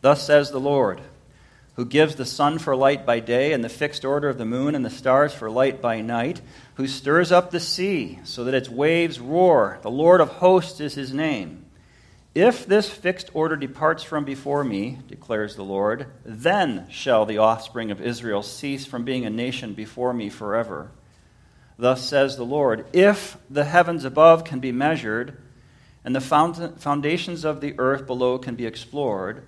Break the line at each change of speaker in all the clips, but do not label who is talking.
Thus says the Lord, who gives the sun for light by day and the fixed order of the moon and the stars for light by night, who stirs up the sea so that its waves roar. The Lord of hosts is his name. If this fixed order departs from before me, declares the Lord, then shall the offspring of Israel cease from being a nation before me forever. Thus says the Lord If the heavens above can be measured, and the foundations of the earth below can be explored,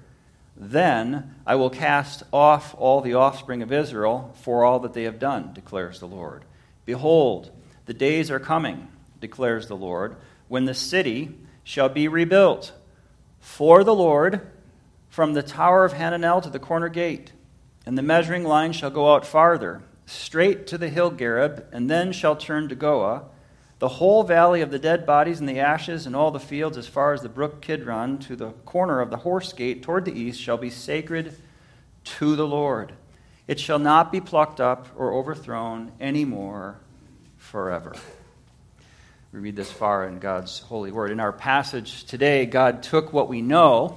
then I will cast off all the offspring of Israel for all that they have done, declares the Lord. Behold, the days are coming, declares the Lord, when the city shall be rebuilt for the Lord from the tower of Hananel to the corner gate, and the measuring line shall go out farther, straight to the hill Gareb, and then shall turn to Goah the whole valley of the dead bodies and the ashes and all the fields as far as the brook Kidron to the corner of the horse gate toward the east shall be sacred to the Lord. It shall not be plucked up or overthrown any more forever. We read this far in God's holy word. In our passage today, God took what we know,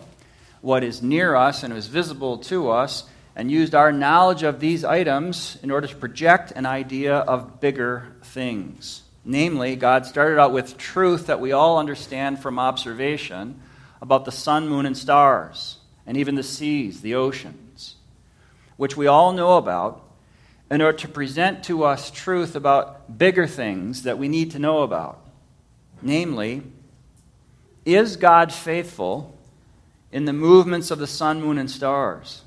what is near us and is visible to us, and used our knowledge of these items in order to project an idea of bigger things. Namely, God started out with truth that we all understand from observation about the sun, moon, and stars, and even the seas, the oceans, which we all know about, in order to present to us truth about bigger things that we need to know about. Namely, is God faithful in the movements of the sun, moon, and stars?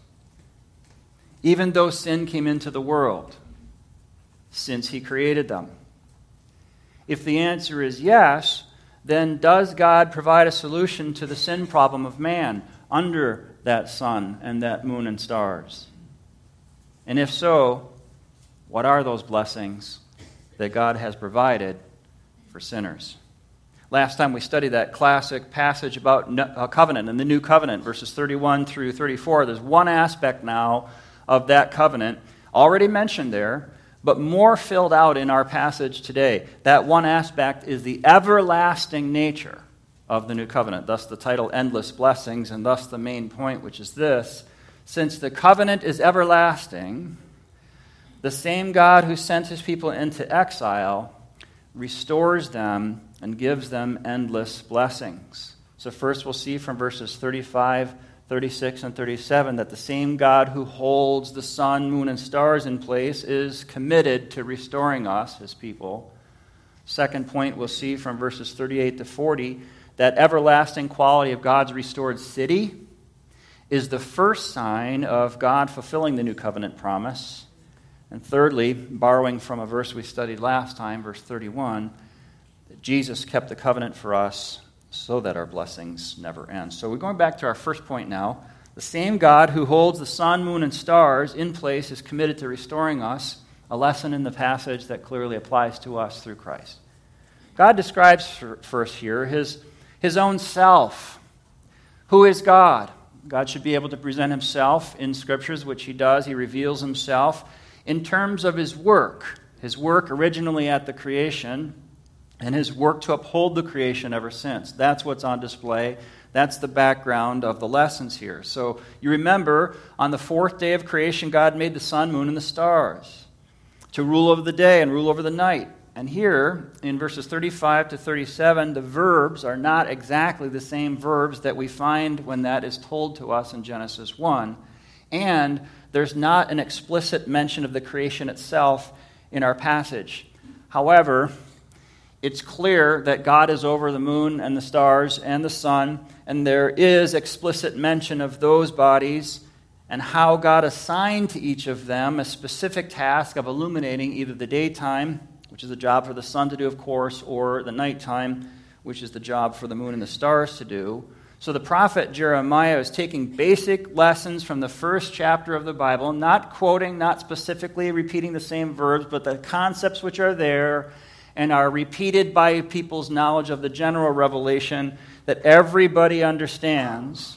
Even though sin came into the world, since He created them. If the answer is yes, then does God provide a solution to the sin problem of man under that sun and that moon and stars? And if so, what are those blessings that God has provided for sinners? Last time we studied that classic passage about a uh, covenant and the new covenant, verses 31 through 34. There's one aspect now of that covenant already mentioned there but more filled out in our passage today. That one aspect is the everlasting nature of the new covenant. Thus, the title, Endless Blessings, and thus the main point, which is this since the covenant is everlasting, the same God who sent his people into exile restores them and gives them endless blessings. So, first we'll see from verses 35 36 and 37 that the same God who holds the sun, moon, and stars in place is committed to restoring us, his people. Second point, we'll see from verses 38 to 40 that everlasting quality of God's restored city is the first sign of God fulfilling the new covenant promise. And thirdly, borrowing from a verse we studied last time, verse 31, that Jesus kept the covenant for us so that our blessings never end. So we're going back to our first point now. The same God who holds the sun, moon, and stars in place is committed to restoring us, a lesson in the passage that clearly applies to us through Christ. God describes first here his, his own self. Who is God? God should be able to present himself in scriptures, which he does. He reveals himself in terms of his work. His work originally at the creation, and his work to uphold the creation ever since. That's what's on display. That's the background of the lessons here. So you remember, on the fourth day of creation, God made the sun, moon, and the stars to rule over the day and rule over the night. And here, in verses 35 to 37, the verbs are not exactly the same verbs that we find when that is told to us in Genesis 1. And there's not an explicit mention of the creation itself in our passage. However, it's clear that God is over the moon and the stars and the sun, and there is explicit mention of those bodies and how God assigned to each of them a specific task of illuminating either the daytime, which is a job for the sun to do, of course, or the nighttime, which is the job for the moon and the stars to do. So the prophet Jeremiah is taking basic lessons from the first chapter of the Bible, not quoting, not specifically repeating the same verbs, but the concepts which are there and are repeated by people's knowledge of the general revelation that everybody understands.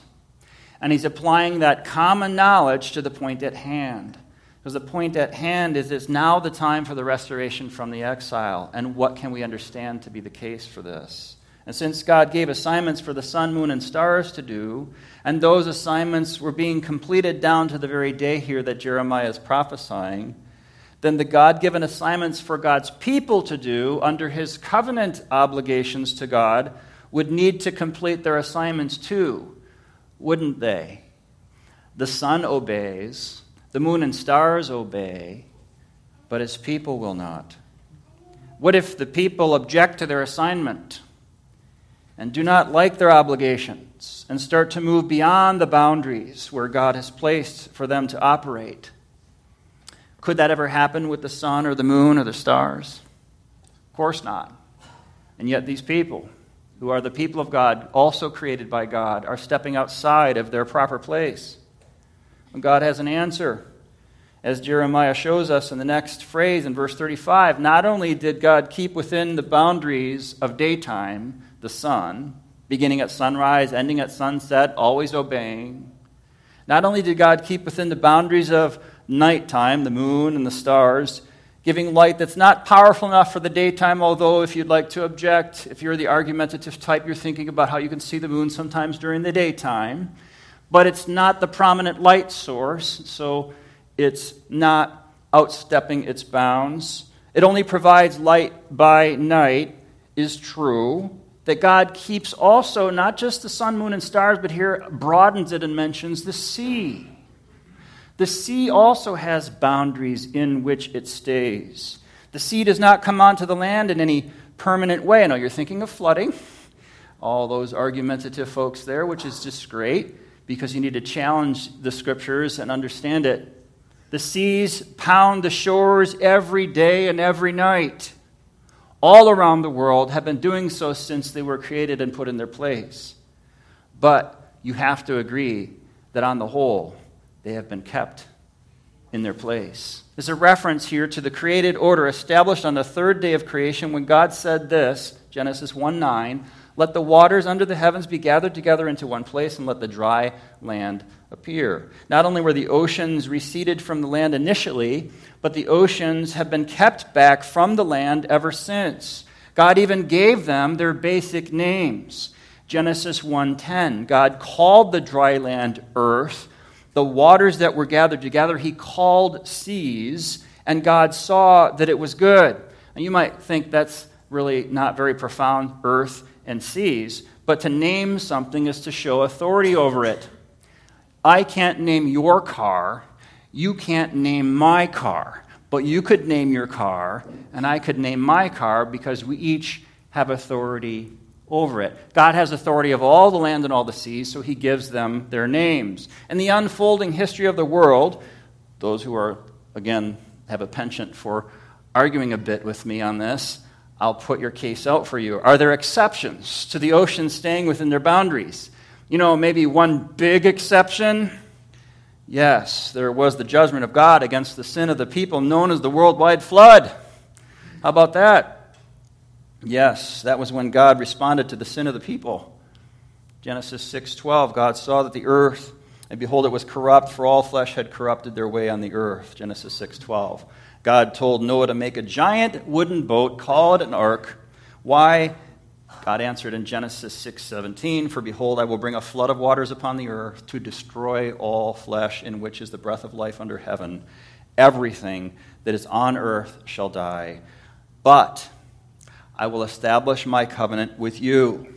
And he's applying that common knowledge to the point at hand. Because the point at hand is it's now the time for the restoration from the exile. And what can we understand to be the case for this? And since God gave assignments for the sun, moon, and stars to do, and those assignments were being completed down to the very day here that Jeremiah is prophesying, then the God given assignments for God's people to do under his covenant obligations to God would need to complete their assignments too, wouldn't they? The sun obeys, the moon and stars obey, but his people will not. What if the people object to their assignment? and do not like their obligations and start to move beyond the boundaries where God has placed for them to operate. Could that ever happen with the sun or the moon or the stars? Of course not. And yet, these people, who are the people of God, also created by God, are stepping outside of their proper place. And God has an answer. As Jeremiah shows us in the next phrase in verse 35, not only did God keep within the boundaries of daytime, the sun, beginning at sunrise, ending at sunset, always obeying. Not only did God keep within the boundaries of nighttime, the moon and the stars, giving light that's not powerful enough for the daytime, although if you'd like to object, if you're the argumentative type, you're thinking about how you can see the moon sometimes during the daytime. But it's not the prominent light source, so it's not outstepping its bounds. It only provides light by night, is true that God keeps also not just the sun, moon, and stars, but here broadens it and mentions the sea. The sea also has boundaries in which it stays. The sea does not come onto the land in any permanent way. I know you're thinking of flooding, all those argumentative folks there, which is just great because you need to challenge the scriptures and understand it. The seas pound the shores every day and every night all around the world have been doing so since they were created and put in their place. But you have to agree that on the whole, they have been kept in their place. There's a reference here to the created order established on the third day of creation when God said this, Genesis 1 9, let the waters under the heavens be gathered together into one place, and let the dry land appear. Not only were the oceans receded from the land initially, but the oceans have been kept back from the land ever since. God even gave them their basic names. Genesis 1:10, God called the dry land earth. The waters that were gathered together he called seas, and God saw that it was good. And you might think that's really not very profound, earth and seas, but to name something is to show authority over it. I can't name your car, you can't name my car, but you could name your car, and I could name my car because we each have authority over it. God has authority of all the land and all the seas, so he gives them their names. And the unfolding history of the world, those who are, again, have a penchant for arguing a bit with me on this, I'll put your case out for you. Are there exceptions to the ocean staying within their boundaries? You know, maybe one big exception. Yes, there was the judgment of God against the sin of the people known as the worldwide flood. How about that? Yes, that was when God responded to the sin of the people. Genesis 6:12 God saw that the earth and behold it was corrupt for all flesh had corrupted their way on the earth. Genesis 6:12. God told Noah to make a giant wooden boat, call it an ark. Why? God answered in Genesis 6:17, "For behold, I will bring a flood of waters upon the earth to destroy all flesh in which is the breath of life under heaven. Everything that is on earth shall die. But I will establish my covenant with you.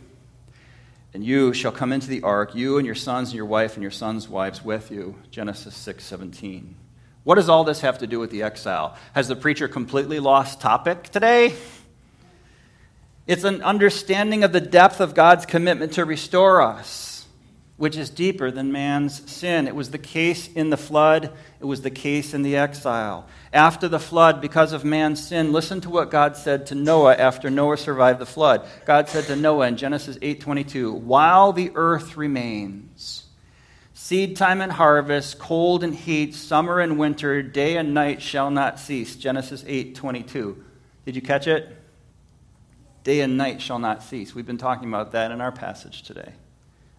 And you shall come into the ark, you and your sons and your wife and your sons' wives with you." Genesis 6:17. What does all this have to do with the exile? Has the preacher completely lost topic today? It's an understanding of the depth of God's commitment to restore us, which is deeper than man's sin. It was the case in the flood, it was the case in the exile. After the flood, because of man's sin, listen to what God said to Noah after Noah survived the flood. God said to Noah in Genesis 8:22, "While the earth remains, Seed time and harvest, cold and heat, summer and winter, day and night shall not cease. Genesis 8:22. Did you catch it? Day and night shall not cease. We've been talking about that in our passage today.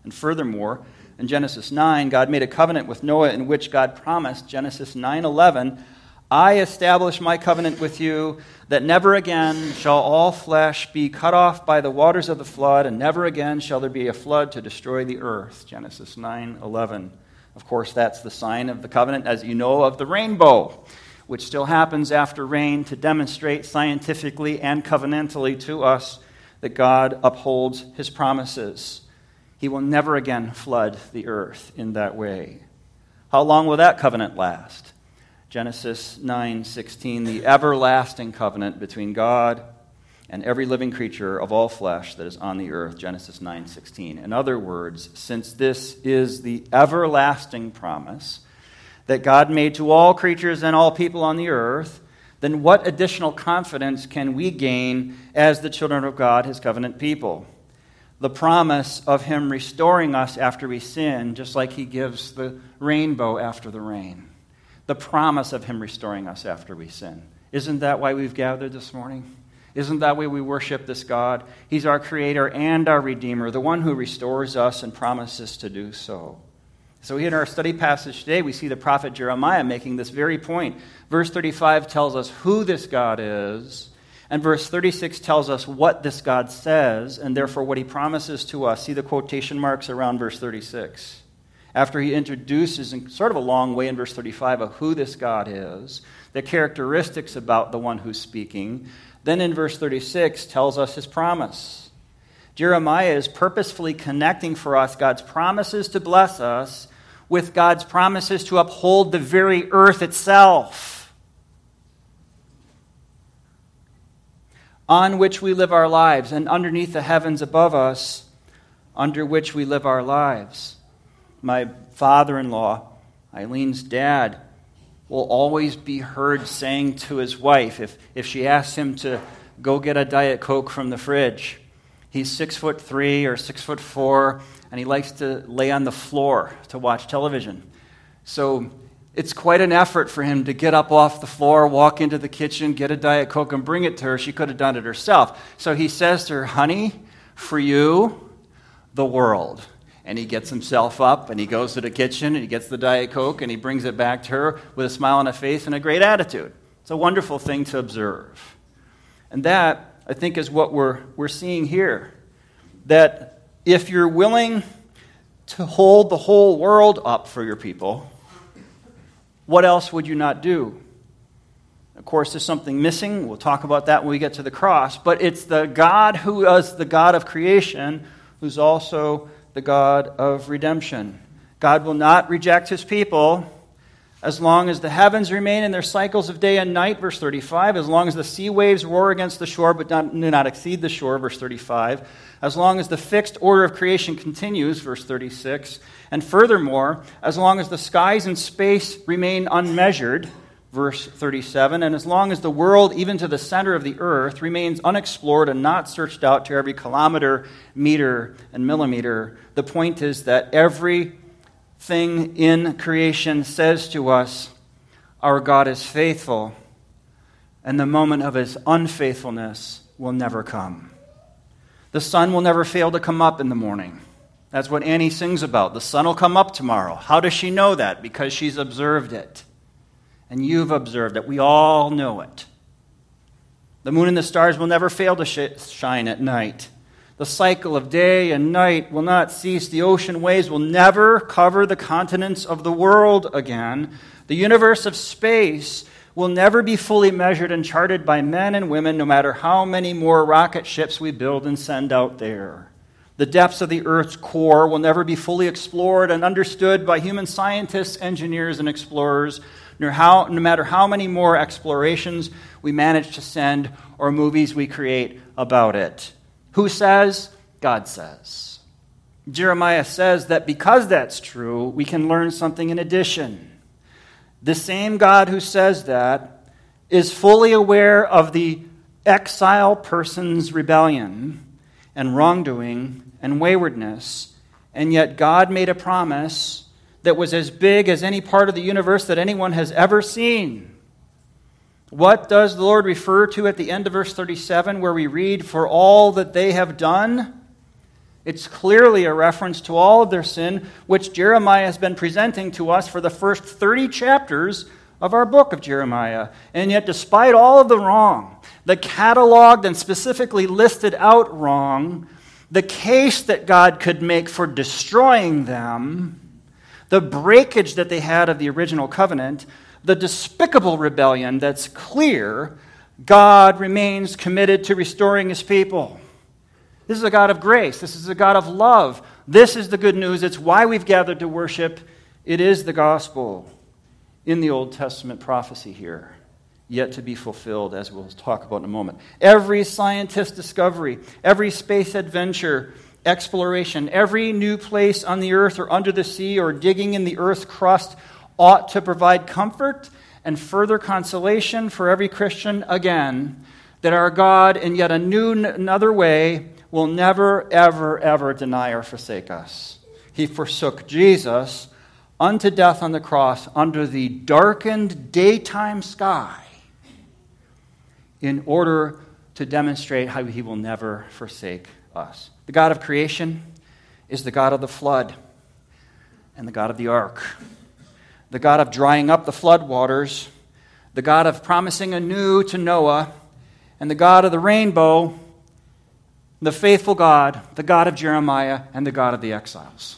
And furthermore, in Genesis 9, God made a covenant with Noah in which God promised, Genesis 9 11, I establish my covenant with you that never again shall all flesh be cut off by the waters of the flood, and never again shall there be a flood to destroy the earth. Genesis 9 11. Of course, that's the sign of the covenant, as you know, of the rainbow, which still happens after rain to demonstrate scientifically and covenantally to us that God upholds his promises. He will never again flood the earth in that way. How long will that covenant last? Genesis 9:16, the everlasting covenant between God and every living creature of all flesh that is on the earth, Genesis 9:16. In other words, since this is the everlasting promise that God made to all creatures and all people on the earth, then what additional confidence can we gain as the children of God, his covenant people? The promise of him restoring us after we sin, just like he gives the rainbow after the rain. The promise of him restoring us after we sin. Isn't that why we've gathered this morning? Isn't that why we worship this God? He's our creator and our redeemer, the one who restores us and promises to do so. So, in our study passage today, we see the prophet Jeremiah making this very point. Verse 35 tells us who this God is, and verse 36 tells us what this God says, and therefore what he promises to us. See the quotation marks around verse 36. After he introduces, in sort of a long way in verse 35, of who this God is, the characteristics about the one who's speaking, then in verse 36 tells us his promise. Jeremiah is purposefully connecting for us God's promises to bless us with God's promises to uphold the very earth itself on which we live our lives and underneath the heavens above us under which we live our lives. My father in law, Eileen's dad, will always be heard saying to his wife if, if she asks him to go get a Diet Coke from the fridge. He's six foot three or six foot four, and he likes to lay on the floor to watch television. So it's quite an effort for him to get up off the floor, walk into the kitchen, get a Diet Coke, and bring it to her. She could have done it herself. So he says to her, Honey, for you, the world and he gets himself up and he goes to the kitchen and he gets the Diet Coke and he brings it back to her with a smile on his face and a great attitude. It's a wonderful thing to observe. And that, I think, is what we're, we're seeing here. That if you're willing to hold the whole world up for your people, what else would you not do? Of course, there's something missing. We'll talk about that when we get to the cross. But it's the God who is the God of creation who's also the God of redemption. God will not reject his people as long as the heavens remain in their cycles of day and night, verse 35, as long as the sea waves roar against the shore but do not exceed the shore, verse 35, as long as the fixed order of creation continues, verse 36, and furthermore, as long as the skies and space remain unmeasured, verse 37. And as long as the world, even to the center of the earth, remains unexplored and not searched out to every kilometer, meter, and millimeter, the point is that everything in creation says to us, Our God is faithful, and the moment of his unfaithfulness will never come. The sun will never fail to come up in the morning. That's what Annie sings about. The sun will come up tomorrow. How does she know that? Because she's observed it and you've observed it. We all know it. The moon and the stars will never fail to shine at night. The cycle of day and night will not cease. The ocean waves will never cover the continents of the world again. The universe of space will never be fully measured and charted by men and women, no matter how many more rocket ships we build and send out there. The depths of the Earth's core will never be fully explored and understood by human scientists, engineers, and explorers no, how, no matter how many more explorations we manage to send or movies we create about it. Who says? God says. Jeremiah says that because that's true, we can learn something in addition. The same God who says that is fully aware of the exile person's rebellion and wrongdoing and waywardness, and yet God made a promise that was as big as any part of the universe that anyone has ever seen. What does the Lord refer to at the end of verse 37 where we read, For all that they have done? It's clearly a reference to all of their sin, which Jeremiah has been presenting to us for the first 30 chapters of our book of Jeremiah. And yet, despite all of the wrong, the cataloged and specifically listed out wrong, the case that God could make for destroying them, the breakage that they had of the original covenant, the despicable rebellion that's clear, God remains committed to restoring his people. This is a God of grace. This is a God of love. This is the good news. It's why we've gathered to worship. It is the gospel in the Old Testament prophecy here, yet to be fulfilled, as we'll talk about in a moment. Every scientist discovery, every space adventure, exploration, every new place on the earth or under the sea or digging in the earth's crust ought to provide comfort and further consolation for every Christian again that our God, in yet a new, another way, will never, ever, ever deny or forsake us. He forsook Jesus unto death on the cross under the darkened daytime sky in order to demonstrate how he will never forsake us. The God of creation is the God of the flood and the God of the ark, the God of drying up the flood waters, the God of promising anew to Noah, and the God of the rainbow, the faithful God, the God of Jeremiah, and the God of the exiles.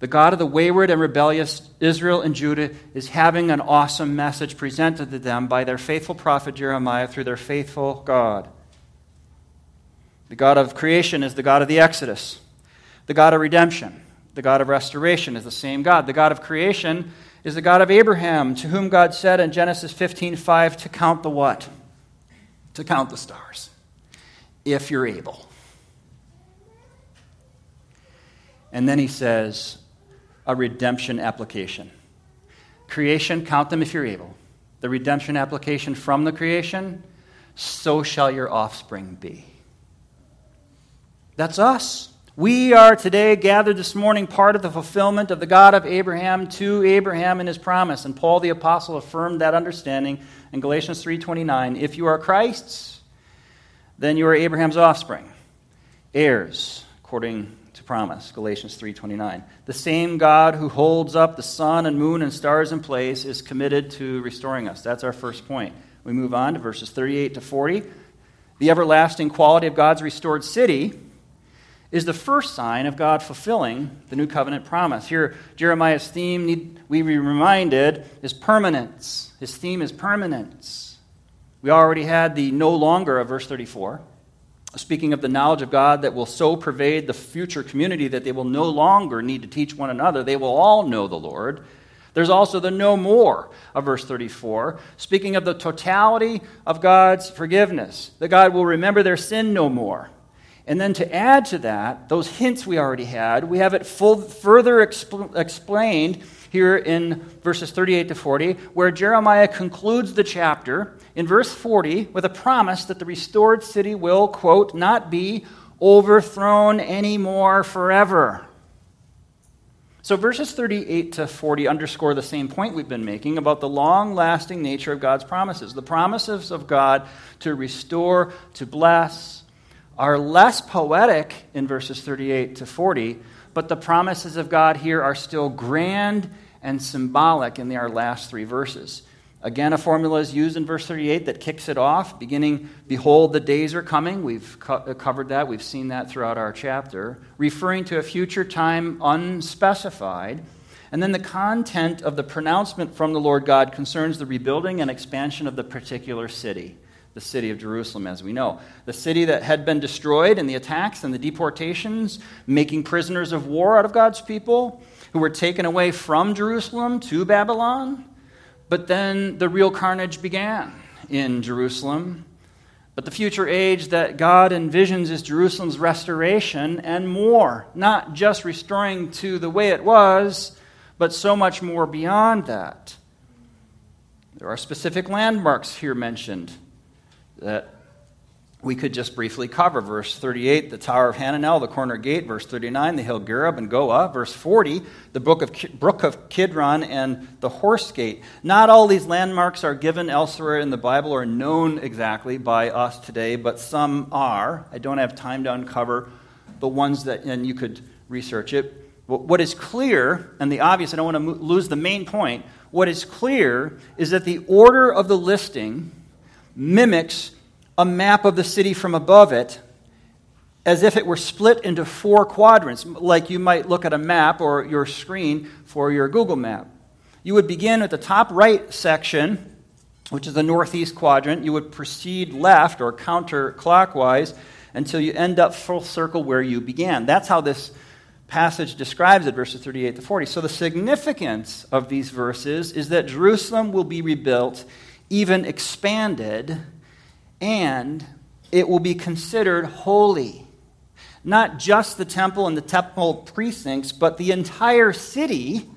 The God of the wayward and rebellious Israel and Judah is having an awesome message presented to them by their faithful prophet Jeremiah through their faithful God. The God of creation is the God of the Exodus. The God of redemption, the God of restoration is the same God. The God of creation is the God of Abraham, to whom God said in Genesis 15:5 to count the what? To count the stars, if you're able. And then he says, a redemption application. Creation, count them if you're able. The redemption application from the creation, so shall your offspring be. That's us. We are today gathered this morning part of the fulfillment of the God of Abraham to Abraham and his promise. And Paul the apostle affirmed that understanding in Galatians 3:29. If you are Christ's, then you are Abraham's offspring, heirs according promise galatians 3.29 the same god who holds up the sun and moon and stars in place is committed to restoring us. That's our first point. We move on to verses 38 to 40 the everlasting quality of god's restored city is the first sign of god fulfilling the new covenant promise. Here jeremiah's theme need we be reminded is permanence. His theme is permanence. We already had the no longer of verse 34 speaking of the knowledge of God that will so pervade the future community that they will no longer need to teach one another. They will all know the Lord. There's also the no more of verse 34, speaking of the totality of God's forgiveness, that God will remember their sin no more. And then to add to that, those hints we already had, we have it full, further expl- explained here in verses 38 to 40, where Jeremiah concludes the chapter in verse 40 with a promise that the restored city will, quote, not be overthrown anymore forever. So verses 38 to 40 underscore the same point we've been making about the long lasting nature of God's promises. The promises of God to restore, to bless, are less poetic in verses 38 to 40, but the promises of God here are still grand and symbolic in our last three verses. Again, a formula is used in verse 38 that kicks it off, beginning, Behold, the days are coming. We've co- uh, covered that, we've seen that throughout our chapter, referring to a future time unspecified. And then the content of the pronouncement from the Lord God concerns the rebuilding and expansion of the particular city, the city of Jerusalem, as we know. The city that had been destroyed in the attacks and the deportations, making prisoners of war out of God's people, who were taken away from Jerusalem to Babylon but then the real carnage began in Jerusalem. But the future age that God envisions is Jerusalem's restoration and more, not just restoring to the way it was, but so much more beyond that. There are specific landmarks here mentioned that we could just briefly cover. Verse 38, the Tower of Hananel, the corner gate. Verse 39, the hill Gareb and Goah. Verse 40, the brook of, brook of Kidron and the horse gate. Not all these landmarks are given elsewhere in the Bible or known exactly by us today, but some are. I don't have time to uncover the ones that, and you could research it. What is clear, and the obvious, I don't want to lose the main point. What is clear is that the order of the listing mimics a map of the city from above it as if it were split into four quadrants, like you might look at a map or your screen for your Google map. You would begin at the top right section, which is the northeast quadrant. You would proceed left or counterclockwise until you end up full circle where you began. That's how this passage describes it, verses 38 to 40. So the significance of these verses is that Jerusalem will be rebuilt, even expanded, and it will be considered holy. Not just the temple and the temple precincts, but the entire city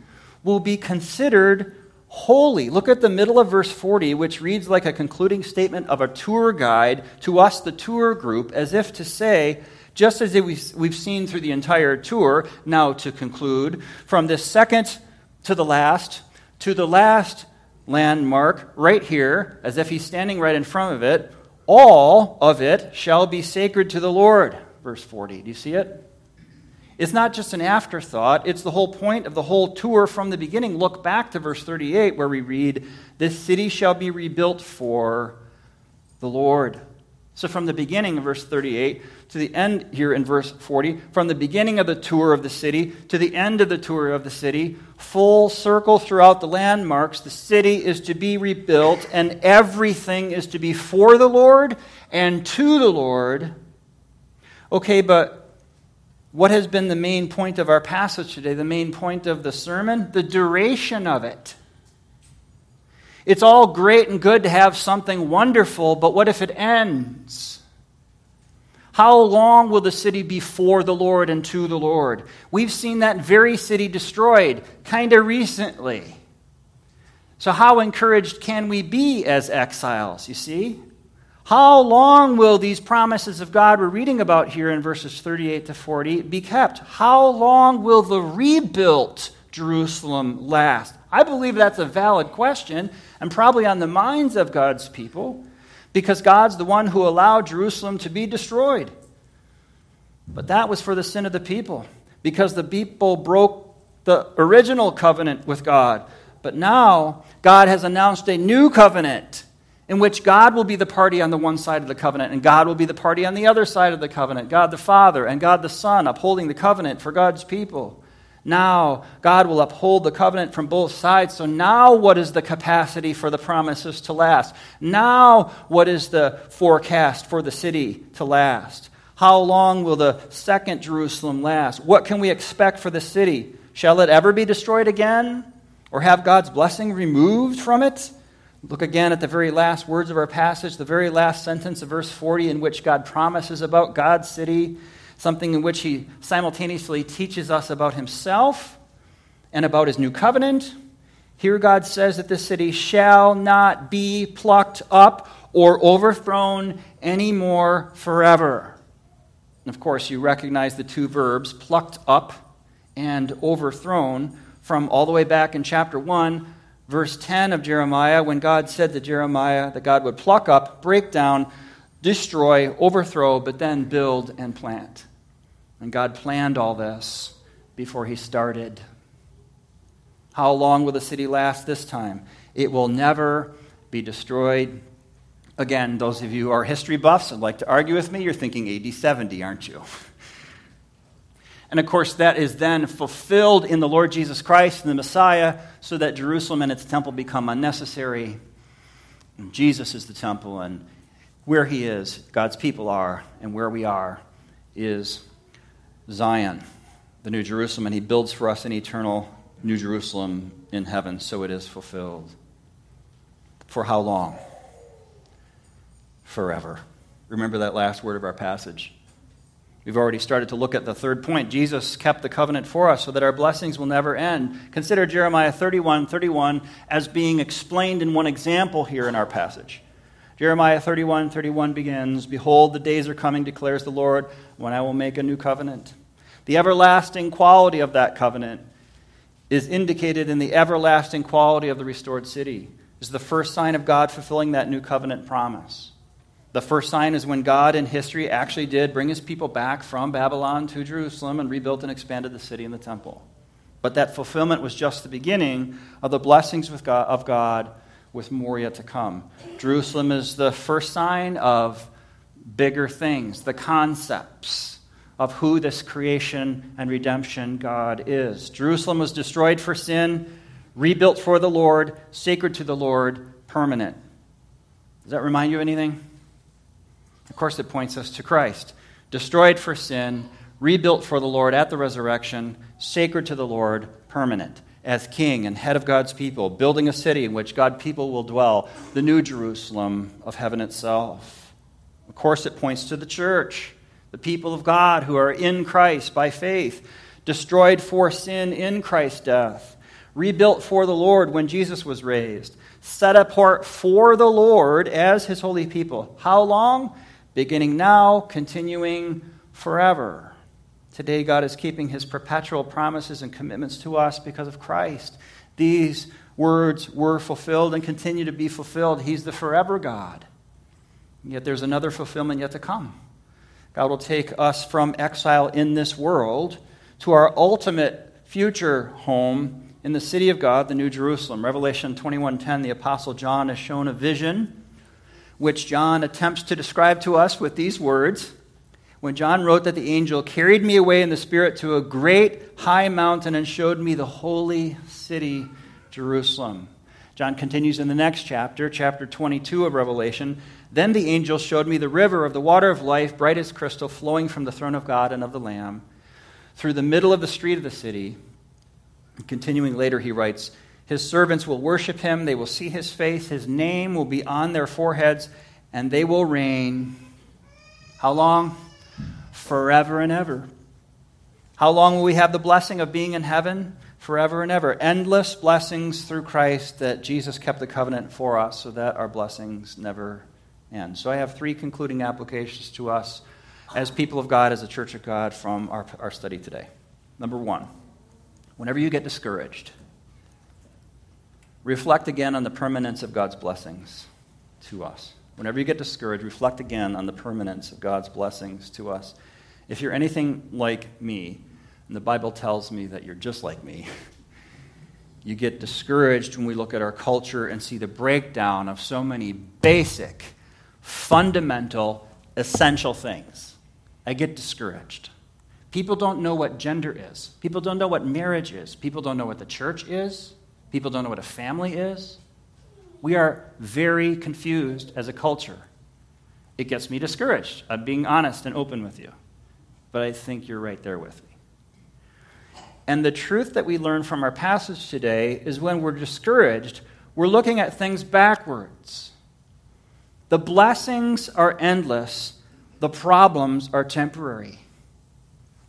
will be considered holy. Look at the middle of verse 40, which reads like a concluding statement of a tour guide to us, the tour group, as if to say, just as we've seen through the entire tour, now to conclude, from this second to the last, to the last landmark right here, as if he's standing right in front of it, all of it shall be sacred to the Lord verse 40. Do you see it? It's not just an afterthought, it's the whole point of the whole tour from the beginning. Look back to verse 38 where we read, This city shall be rebuilt for the Lord. So, from the beginning of verse 38 to the end here in verse 40, from the beginning of the tour of the city to the end of the tour of the city, full circle throughout the landmarks, the city is to be rebuilt and everything is to be for the Lord and to the Lord Okay, but what has been the main point of our passage today? The main point of the sermon? The duration of it. It's all great and good to have something wonderful, but what if it ends? How long will the city be for the Lord and to the Lord? We've seen that very city destroyed kind of recently. So, how encouraged can we be as exiles? You see? How long will these promises of God we're reading about here in verses 38 to 40 be kept? How long will the rebuilt Jerusalem last? I believe that's a valid question and probably on the minds of God's people because God's the one who allowed Jerusalem to be destroyed. But that was for the sin of the people because the people broke the original covenant with God. But now God has announced a new covenant in which God will be the party on the one side of the covenant and God will be the party on the other side of the covenant. God the Father and God the Son upholding the covenant for God's people. Now, God will uphold the covenant from both sides. So, now what is the capacity for the promises to last? Now, what is the forecast for the city to last? How long will the second Jerusalem last? What can we expect for the city? Shall it ever be destroyed again? Or have God's blessing removed from it? Look again at the very last words of our passage, the very last sentence of verse 40, in which God promises about God's city, something in which he simultaneously teaches us about himself and about his new covenant. Here, God says that this city shall not be plucked up or overthrown anymore forever. And of course, you recognize the two verbs, plucked up and overthrown, from all the way back in chapter 1 verse 10 of Jeremiah, when God said to Jeremiah that God would pluck up, break down, destroy, overthrow, but then build and plant. And God planned all this before he started. How long will the city last this time? It will never be destroyed. Again, those of you who are history buffs and like to argue with me, you're thinking AD 70, aren't you? And of course, that is then fulfilled in the Lord Jesus Christ and the Messiah, so that Jerusalem and its temple become unnecessary. And Jesus is the temple, and where he is, God's people are, and where we are is Zion, the New Jerusalem, and he builds for us an eternal New Jerusalem in heaven, so it is fulfilled. For how long? Forever. Remember that last word of our passage. We've already started to look at the third point. Jesus kept the covenant for us so that our blessings will never end. Consider Jeremiah 31 31 as being explained in one example here in our passage. Jeremiah 31 31 begins Behold, the days are coming, declares the Lord, when I will make a new covenant. The everlasting quality of that covenant is indicated in the everlasting quality of the restored city. Is the first sign of God fulfilling that new covenant promise. The first sign is when God in history actually did bring his people back from Babylon to Jerusalem and rebuilt and expanded the city and the temple. But that fulfillment was just the beginning of the blessings God, of God with more yet to come. Jerusalem is the first sign of bigger things, the concepts of who this creation and redemption God is. Jerusalem was destroyed for sin, rebuilt for the Lord, sacred to the Lord, permanent. Does that remind you of anything? Of course, it points us to Christ. Destroyed for sin, rebuilt for the Lord at the resurrection, sacred to the Lord, permanent. As king and head of God's people, building a city in which God's people will dwell, the new Jerusalem of heaven itself. Of course, it points to the church, the people of God who are in Christ by faith, destroyed for sin in Christ's death, rebuilt for the Lord when Jesus was raised, set apart for the Lord as his holy people. How long? beginning now, continuing forever. Today, God is keeping his perpetual promises and commitments to us because of Christ. These words were fulfilled and continue to be fulfilled. He's the forever God. Yet there's another fulfillment yet to come. God will take us from exile in this world to our ultimate future home in the city of God, the New Jerusalem. Revelation 21:10, the apostle John has shown a vision which John attempts to describe to us with these words. When John wrote that the angel carried me away in the Spirit to a great high mountain and showed me the holy city, Jerusalem. John continues in the next chapter, chapter 22 of Revelation. Then the angel showed me the river of the water of life, bright as crystal, flowing from the throne of God and of the Lamb, through the middle of the street of the city. And continuing later, he writes, his servants will worship him, they will see his face, his name will be on their foreheads, and they will reign. How long? Forever and ever. How long will we have the blessing of being in heaven? Forever and ever. Endless blessings through Christ that Jesus kept the covenant for us so that our blessings never end. So I have three concluding applications to us as people of God, as a church of God, from our, our study today. Number one, whenever you get discouraged, reflect again on the permanence of God's blessings to us. Whenever you get discouraged, reflect again on the permanence of God's blessings to us. If you're anything like me, and the Bible tells me that you're just like me, you get discouraged when we look at our culture and see the breakdown of so many basic, fundamental, essential things. I get discouraged. People don't know what gender is. People don't know what marriage is. People don't know what the church is. People don't know what a family is. We are very confused as a culture. It gets me discouraged. I'm being honest and open with you. But I think you're right there with me. And the truth that we learn from our passage today is when we're discouraged, we're looking at things backwards. The blessings are endless, the problems are temporary.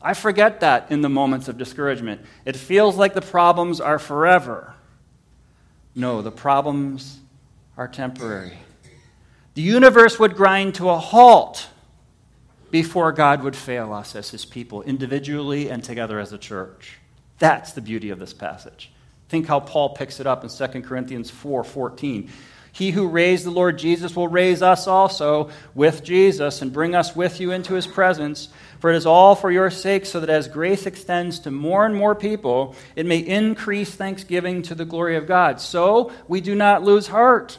I forget that in the moments of discouragement. It feels like the problems are forever. No, the problems are temporary. The universe would grind to a halt before God would fail us as his people, individually and together as a church. That's the beauty of this passage. Think how Paul picks it up in 2 Corinthians 4 14. He who raised the Lord Jesus will raise us also with Jesus and bring us with you into his presence. For it is all for your sake, so that as grace extends to more and more people, it may increase thanksgiving to the glory of God. So we do not lose heart.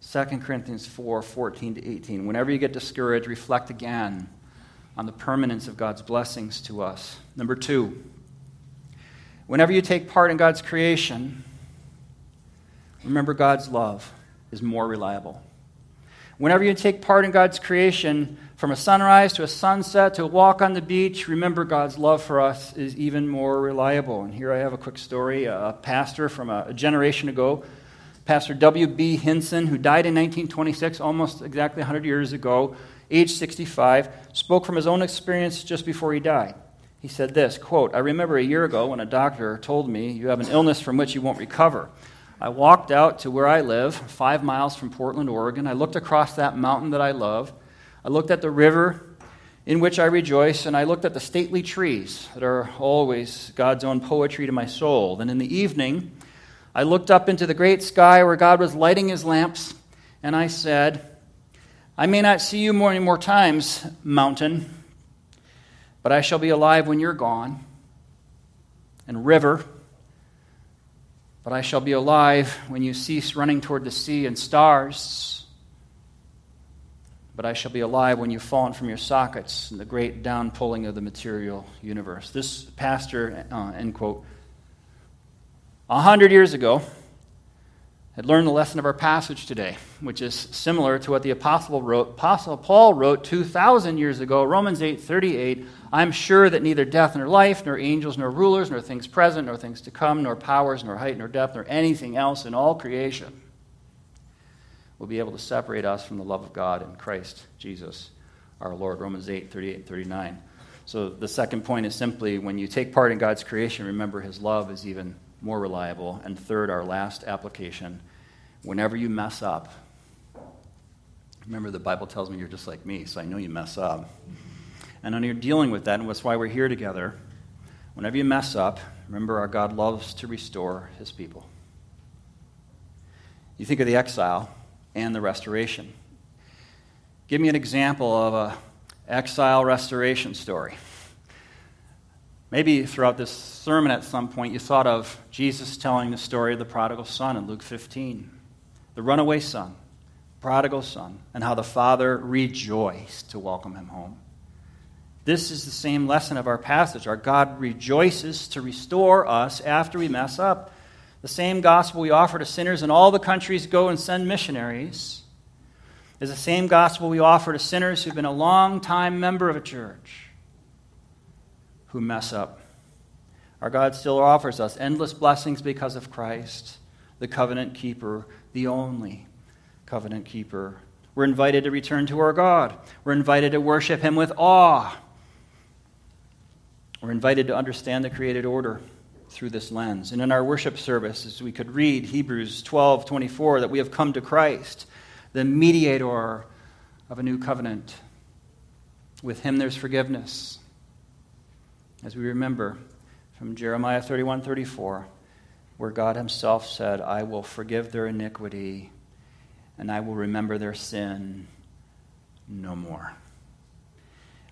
2 Corinthians 4 14 to 18. Whenever you get discouraged, reflect again on the permanence of God's blessings to us. Number two, whenever you take part in God's creation, Remember, God's love is more reliable. Whenever you take part in God's creation, from a sunrise to a sunset to a walk on the beach, remember God's love for us is even more reliable. And here I have a quick story. A pastor from a generation ago, Pastor W.B. Hinson, who died in 1926, almost exactly 100 years ago, age 65, spoke from his own experience just before he died. He said this quote, I remember a year ago when a doctor told me you have an illness from which you won't recover. I walked out to where I live, five miles from Portland, Oregon. I looked across that mountain that I love. I looked at the river in which I rejoice, and I looked at the stately trees that are always God's own poetry to my soul. Then in the evening, I looked up into the great sky where God was lighting his lamps, and I said, I may not see you more, more times, mountain, but I shall be alive when you're gone. And river, but I shall be alive when you cease running toward the sea, and stars, but I shall be alive when you've fallen from your sockets in the great downpulling of the material universe. This pastor, uh, end quote, a hundred years ago, had learned the lesson of our passage today, which is similar to what the apostle wrote. Apostle Paul wrote 2,000 years ago, Romans 8:38. I'm sure that neither death nor life, nor angels nor rulers, nor things present, nor things to come, nor powers, nor height, nor depth, nor anything else in all creation will be able to separate us from the love of God in Christ Jesus our Lord. Romans 8, 38, 39. So the second point is simply when you take part in God's creation, remember his love is even more reliable. And third, our last application whenever you mess up, remember the Bible tells me you're just like me, so I know you mess up. And when you're dealing with that, and that's why we're here together, whenever you mess up, remember our God loves to restore his people. You think of the exile and the restoration. Give me an example of a exile restoration story. Maybe throughout this sermon at some point you thought of Jesus telling the story of the prodigal son in Luke 15, the runaway son, prodigal son, and how the father rejoiced to welcome him home. This is the same lesson of our passage. Our God rejoices to restore us after we mess up. The same gospel we offer to sinners in all the countries go and send missionaries is the same gospel we offer to sinners who've been a long time member of a church who mess up. Our God still offers us endless blessings because of Christ, the covenant keeper, the only covenant keeper. We're invited to return to our God. We're invited to worship Him with awe. We're invited to understand the created order through this lens. And in our worship service, as we could read Hebrews 12 24, that we have come to Christ, the mediator of a new covenant. With Him there's forgiveness as we remember from Jeremiah 31 34, where God Himself said, I will forgive their iniquity and I will remember their sin no more.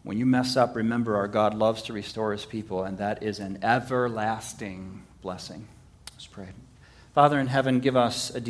When you mess up, remember our God loves to restore His people, and that is an everlasting blessing. Let's pray. Father in heaven, give us a